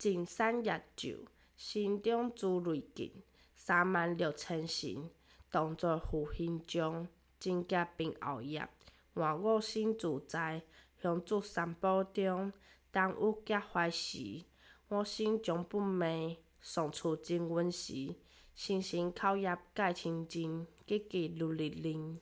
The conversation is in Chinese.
净山夜咒，心中诸瑞尽，三万六千行，动作护心中，真假并后夜，换我心自在，向住三宝中，当有结怀时，我心从不昧，送出真温时，心心口业解清净，积极如日灵。